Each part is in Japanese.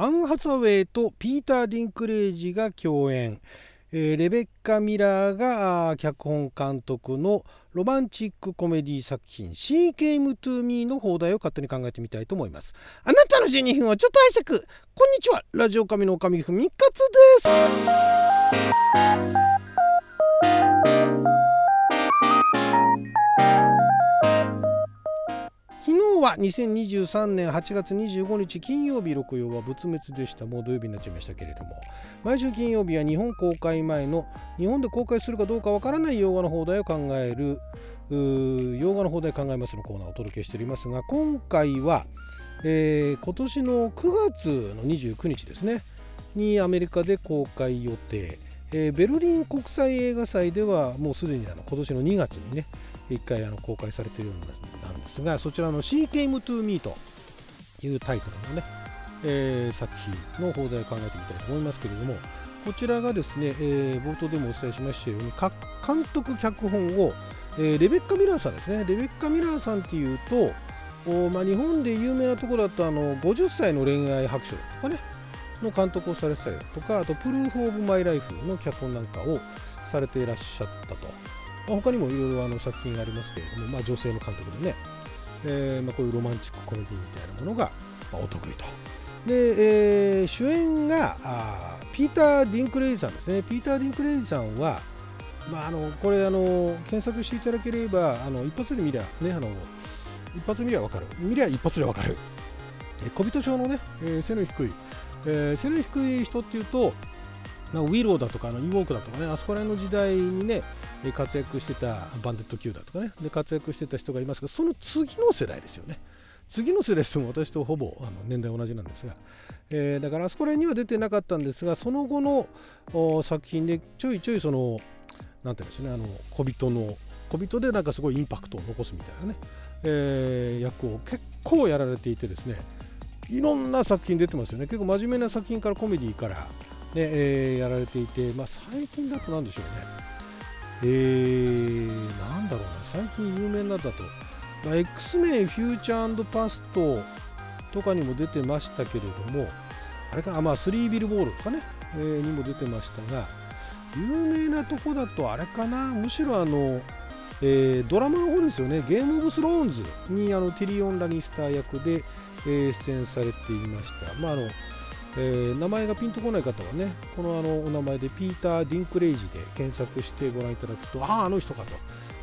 アン・ハサウェイとピーター・ディンクレイジが共演、えー、レベッカ・ミラーが脚本監督のロマンチックコメディ作品「She Came to Me」の放題を勝手に考えてみたいと思います。あなたの12分をちょっと拝借。こんにちは。ラジオ神の神ふみかつです。は2023年8月25日金曜日6曜は仏滅でした。もう土曜日になっちゃいましたけれども。毎週金曜日は日本公開前の日本で公開するかどうかわからない洋画の放題を考える洋画の放題考えますのコーナーをお届けしておりますが今回は、えー、今年の9月の29日ですね。にアメリカで公開予定、えー、ベルリン国際映画祭ではもうすでにあの今年の2月にね1回あの公開されているようなんですがそちらの「She Came to Me」というタイトルのね、えー、作品の放題を考えてみたいと思いますけれどもこちらがですね、えー、冒頭でもお伝えしましたように監督脚本を、えー、レベッカ・ミラーさんですね。レベッカ・ミラーさんっていうとお、まあ、日本で有名なところだとあの50歳の恋愛白書とかねの監督をされてたりだとかあとプルーフ・オブ・マイ・ライフの脚本なんかをされていらっしゃったとまあ、他にもいろいろあの作品がありますけれども、まあ、女性の監督でね、えーまあ、こういうロマンチックコメディみたいなものが、お得意と。で、えー、主演があピーター・ディンクレイジさんですね。ピーター・ディンクレイジさんは、まあ、あのこれあの検索していただければあの一発で見りゃねあの一発見りゃ分かる見りゃ一発で分かる小人症のね、えー、背の低い、えー、背の低い人っていうとまあ、ウィローだとかあのイウォークだとかねあそこら辺の時代にね活躍してたバンデット級だとかねで活躍してた人がいますがその次の世代ですよね。次の世代とも私とほぼあの年代同じなんですが、えー、だからあそこら辺には出てなかったんですがその後の作品でちょいちょいその何て言うんでしょうねあの小人の小人でなんかすごいインパクトを残すみたいなね、えー、役を結構やられていてですねいろんな作品出てますよね。結構真面目な作品からコメディからねえー、やられていて、まあ、最近だと何でしょうね、えー、なんだろうな、最近有名なだと、まあ、X メンフューチャーパストとかにも出てましたけれども、あれか、あまあ、3ビルボールとかね、えー、にも出てましたが、有名なとこだとあれかな、むしろあの、えー、ドラマの方ですよね、ゲームオブスローンズにあのティリオン・ラニスター役で、えー、出演されていました。まああのえー、名前がピンとこない方はねこのあのお名前でピーター・ディンクレイジで検索してご覧いただくとあああの人か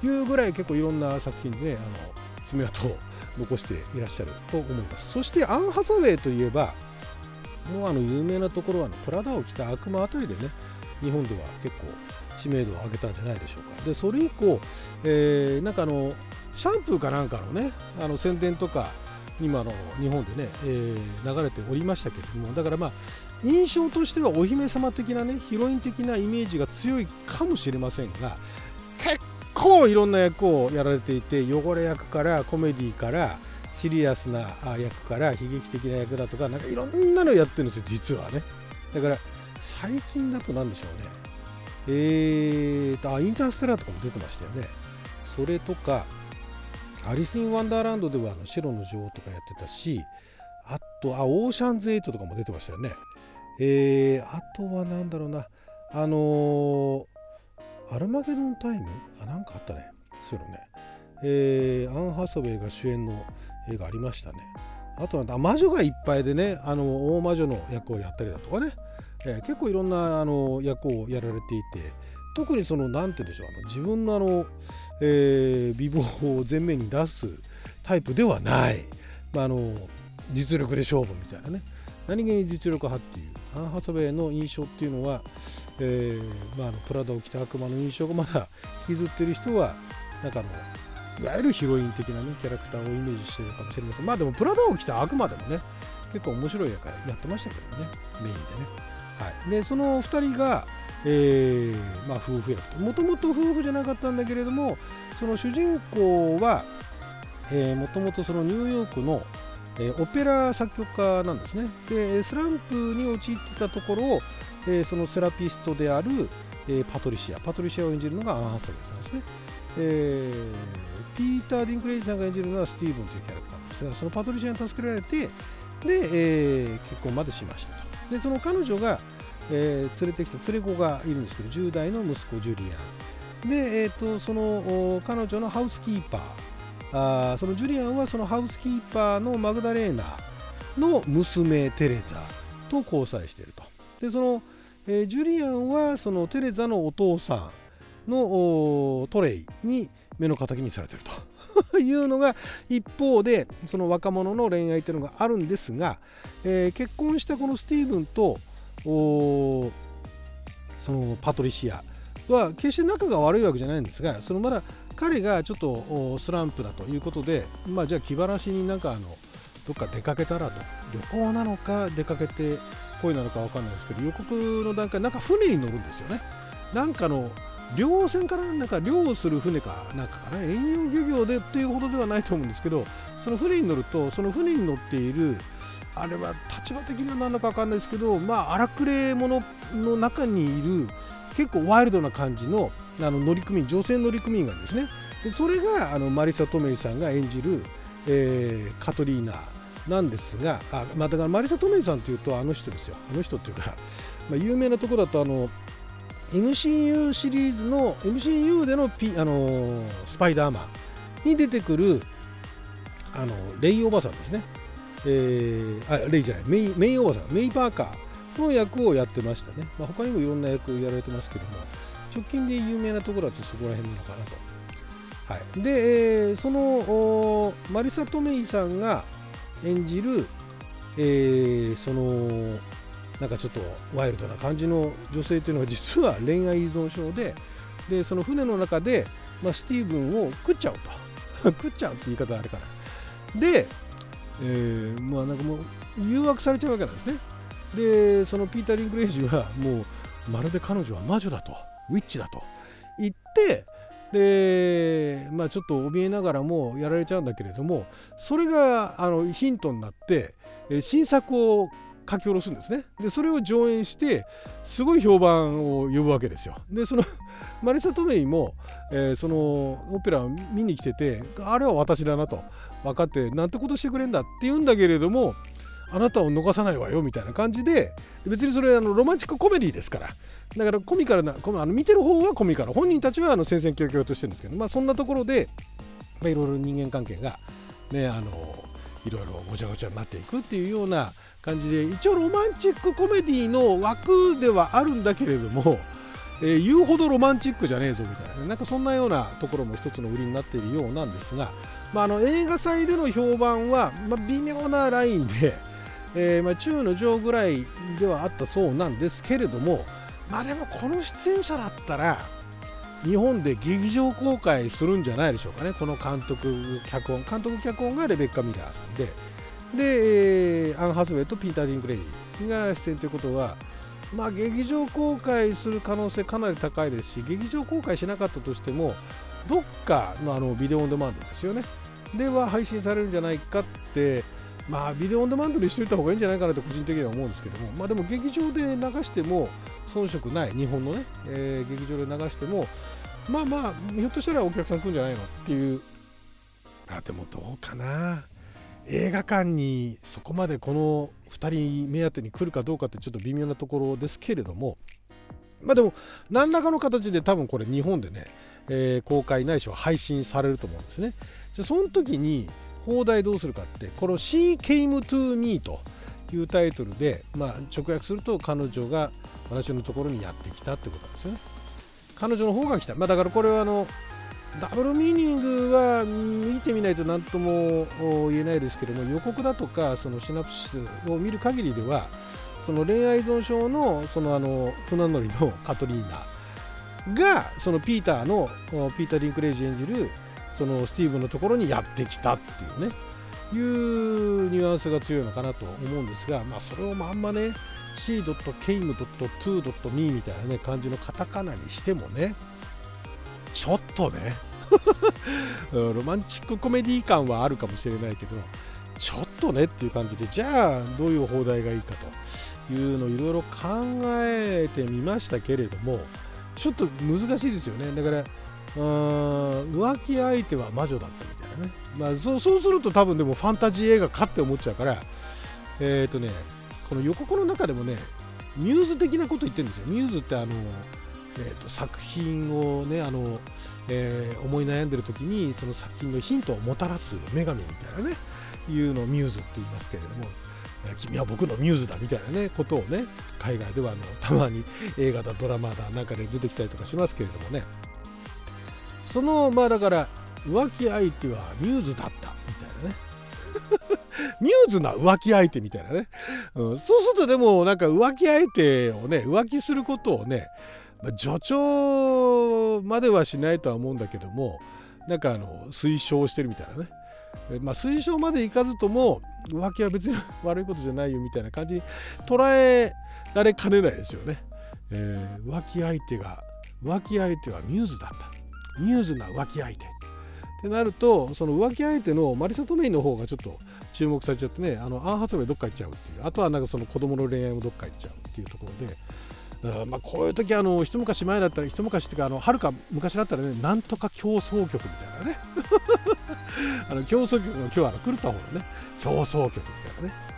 というぐらい結構いろんな作品でねあの爪痕を残していらっしゃると思いますそしてアン・ハサウェイといえばもうあの有名なところはあのプラダを着た悪魔あたりでね日本では結構知名度を上げたんじゃないでしょうかでそれ以降、えー、なんかあのシャンプーかなんかのねあの宣伝とか今の日本でね、えー、流れておりましたけれどもだからまあ印象としてはお姫様的なねヒロイン的なイメージが強いかもしれませんが結構いろんな役をやられていて汚れ役からコメディからシリアスな役から悲劇的な役だとかなんかいろんなのやってるんですよ実はね。だから最近だと何でしょうね。えーとあインターステラーとかも出てましたよね。それとかアリス・イン・ワンダーランドではあの白の女王とかやってたしあとあオーシャンズ8とかも出てましたよね。えー、あとは何だろうな。あのー、アルマゲドンタイム？あなんかあったね。そういうのね。えー、アン・ハサウェイが主演の映画ありましたね。あとなんだ魔女がいっぱいでねあの大魔女の役をやったりだとかね、えー、結構いろんなあの役をやられていて特にその何て言うんでしょうあの自分のあの、えー、美貌を前面に出すタイプではない、まあ、あの実力で勝負みたいなね。何気に実力派っていうアン・ハサウェイの印象っていうのは、えーまあ、あのプラダを着た悪魔の印象がまだ引きずってる人はなんかあのいわゆるヒロイン的な、ね、キャラクターをイメージしてるかもしれません。まあでもプラダを着た悪魔でもね結構面白いやからやってましたけどね。メインでね、はい、でその2人がえー、まあ、夫婦役。ともともと夫婦じゃなかったんだけれどもその主人公はもともとニューヨークの、えー、オペラ作曲家なんですね。でスランプに陥ってたところを、えー、そのセラピストである、え、パトリシア。パトリシアを演じるのがアン・ハッサウェイさんですね、え、ピーター・ディンクレイジさんが演じるのはスティーブンというキャラクターなんですがそのパトリシアに助けられて、で、え、結婚までしましたと。でその彼女が、えー、連れてきた連れ子がいるんですけど10代の息子ジュリアン。で、えーと、その彼女のハウスキーパー。あそのジュリアンはそのハウスキーパーのマグダレーナの娘テレザと交際していると。でその、えー、ジュリアンはそのテレザのお父さんのトレイに目の敵にされていると。いうのが一方でその若者の恋愛というのがあるんですが、えー、結婚したこのスティーブンとおそのパトリシアは決して仲が悪いわけじゃないんですがそのまだ彼がちょっとスランプだということでまあじゃあ気晴らしになんかあのどっか出かけたらと旅行なのか出かけて恋なのか分かんないですけど予告の段階なんか船に乗るんですよね。なんかの漁船からなんか漁をする船かなんかかな遠洋漁業でっていうほどではないと思うんですけどその船に乗るとその船に乗っているあれは立場的には何のか分かんないですけどまあ荒くれ者の中にいる結構ワイルドな感じのあの乗組員女性乗組員がですね。でそれがあのマリサ・トメイさんが演じる、えー、カトリーナなんですがあ、まあ、だからマリサ・トメイさんというとあの人ですよ。あの人っていうか、まあ、有名なところだとあの MCU シリーズの MCU でのピあのスパイダーマンに出てくるあのレイおばさんですね、えー、あレイじゃない。メイメイおばさん。メイ・パーカーの役をやってましたね、まあ、他にもいろんな役やられてますけども。直近で有名なところだとそこら辺なのかなと。はい、で、えー、そのマリサ・トメイさんが演じる、えー、そのなんかちょっとワイルドな感じの女性というのは実は恋愛依存症ででその船の中で、まあ、スティーブンを食っちゃうと。食っちゃうって言い方あるからで、えー、まあなんかもう誘惑されちゃうわけなんですね。でそのピーター・リンクレイジはもうまるで彼女は魔女だと。ウィッチだと。言ってでまあちょっと怯えながらもやられちゃうんだけれどもそれがあのヒントになって新作を書き下ろすんですね。でそれを上演してすごい評判を呼ぶわけですよ。でその マリサ・トメイも、えー、そのオペラを見に来ててあれは私だなと分かってなんてことしてくれんだって言うんだけれどもあなたを逃さないわよみたいな感じで別にそれあのロマンチックコメディですから。だからコミカルなあの見てる方はコミカル。本人たちはあの戦々恐々としてるんですけどまあそんなところで、まあ、いろいろ人間関係がねあのいろいろごちゃごちゃになっていくっていうような感じで一応ロマンチックコメディの枠ではあるんだけれども、えー、言うほどロマンチックじゃねえぞみたいななんかそんなようなところも一つの売りになっているようなんですが、まあ、あの映画祭での評判は、まあ、微妙なラインで、えー、まあ、中の上ぐらいではあったそうなんですけれどもまあでもこの出演者だったら日本で劇場公開するんじゃないでしょうかねこの監督脚本監督脚本がレベッカ・ミラーさんで。で、えー、アン・ハサウェイとピーター・ディンクレイが出演ということは、まあ、劇場公開する可能性かなり高いですし劇場公開しなかったとしてもどっかのあのビデオオンデマンドですよね。では配信されるんじゃないかってまあビデオオンデマンドにしといた方がいいんじゃないかなと個人的には思うんですけどもまあでも劇場で流しても遜色ない日本のね、えー、劇場で流してもまあまあひょっとしたらお客さん来るんじゃないのっていう。あでもどうかな。映画館にそこまでこの2人目当てに来るかどうかってちょっと微妙なところですけれどもまあでも何らかの形で多分これ日本でね、えー、公開ないしは配信されると思うんですね。じゃその時に放題どうするかってこの「She Came to Me」というタイトルで、まあ、直訳すると彼女が私のところにやってきたってことなんですよね。彼女の方が来た。まあ、だからこれはあのダブルミーニングは見てみないと何とも言えないですけども予告だとかそのシナプシスを見る限りではその恋愛依存症のそのあの船乗りのカトリーナがそのピーターのピーター・リンクレイジ演じるそのスティーブンのところにやってきたっていうねいうニュアンスが強いのかなと思うんですが、まあ、それをまんまね C.came.to.me みたいな、ね、感じのカタカナにしてもねちょっとね。ロマンチックコメディ感はあるかもしれないけどちょっとねっていう感じでじゃあどういう放題がいいかというのをいろいろ考えてみましたけれどもちょっと難しいですよね。だからうん浮気相手は魔女だったみたいなね、まあ、そうそうすると多分でもファンタジー映画かって思っちゃうからえっ、ー、とねこの予告の中でもねミューズ的なこと言ってるんですよ。ミューズってあの、えーと、作品をねあの、えー、思い悩んでる時にその作品のヒントをもたらす女神みたいなねいうのをミューズって言いますけれども君は僕のミューズだみたいなねことをね海外ではあのたまに映画だドラマだなんかで出てきたりとかしますけれどもね。そのまあだから浮気相手はミューズだったみたいなね。ミューズな浮気相手みたいなね、うん、そうするとでもなんか浮気相手をね浮気することをね、助長まではしないとは思うんだけどもなんかあの推奨してるみたいなね。まあ、推奨までいかずとも浮気は別に 悪いことじゃないよみたいな感じに捉えられかねないですよね。えー、浮気相手が浮気相手はミューズだった。ミューズな浮気相手。ってなるとその浮気相手のマリサ・トメイの方がちょっと注目されちゃってねあのアン・ハサウェイどっか行っちゃうっていう。あとはなんかその子供の恋愛もどっか行っちゃうっていうところでまあ、こういう時あの一昔前だったら一昔っていうかあのはるか昔だったらねなんとか競争曲みたいなね。あの競争曲の今日はあの狂った方のね競争曲みたいなね。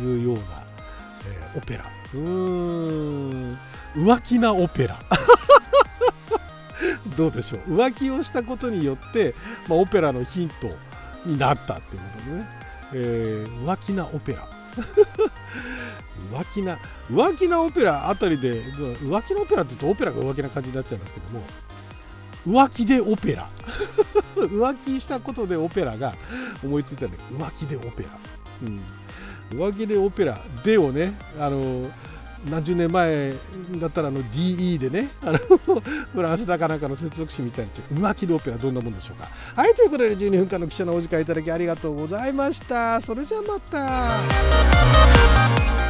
いうような、えー、オペラ。うーん。浮気なオペラ。どうでしょう。浮気をしたことによって、まあ、オペラのヒントになったっていうことでね、えー、浮気なオペラ。浮気な浮気なオペラあたりで浮気のオペラって言うとオペラが浮気な感じになっちゃいますけども浮気でオペラ。浮気したことでオペラが思いついたんで浮気でオペラ、うん、浮気でオペラでをねあの何十年前だったらあの DE でねあの フランスだかなんかの接続詞みたいな浮気でオペラどんなもんでしょうか。はいということで12分間の記者のお時間いただきありがとうございました。それじゃあまた。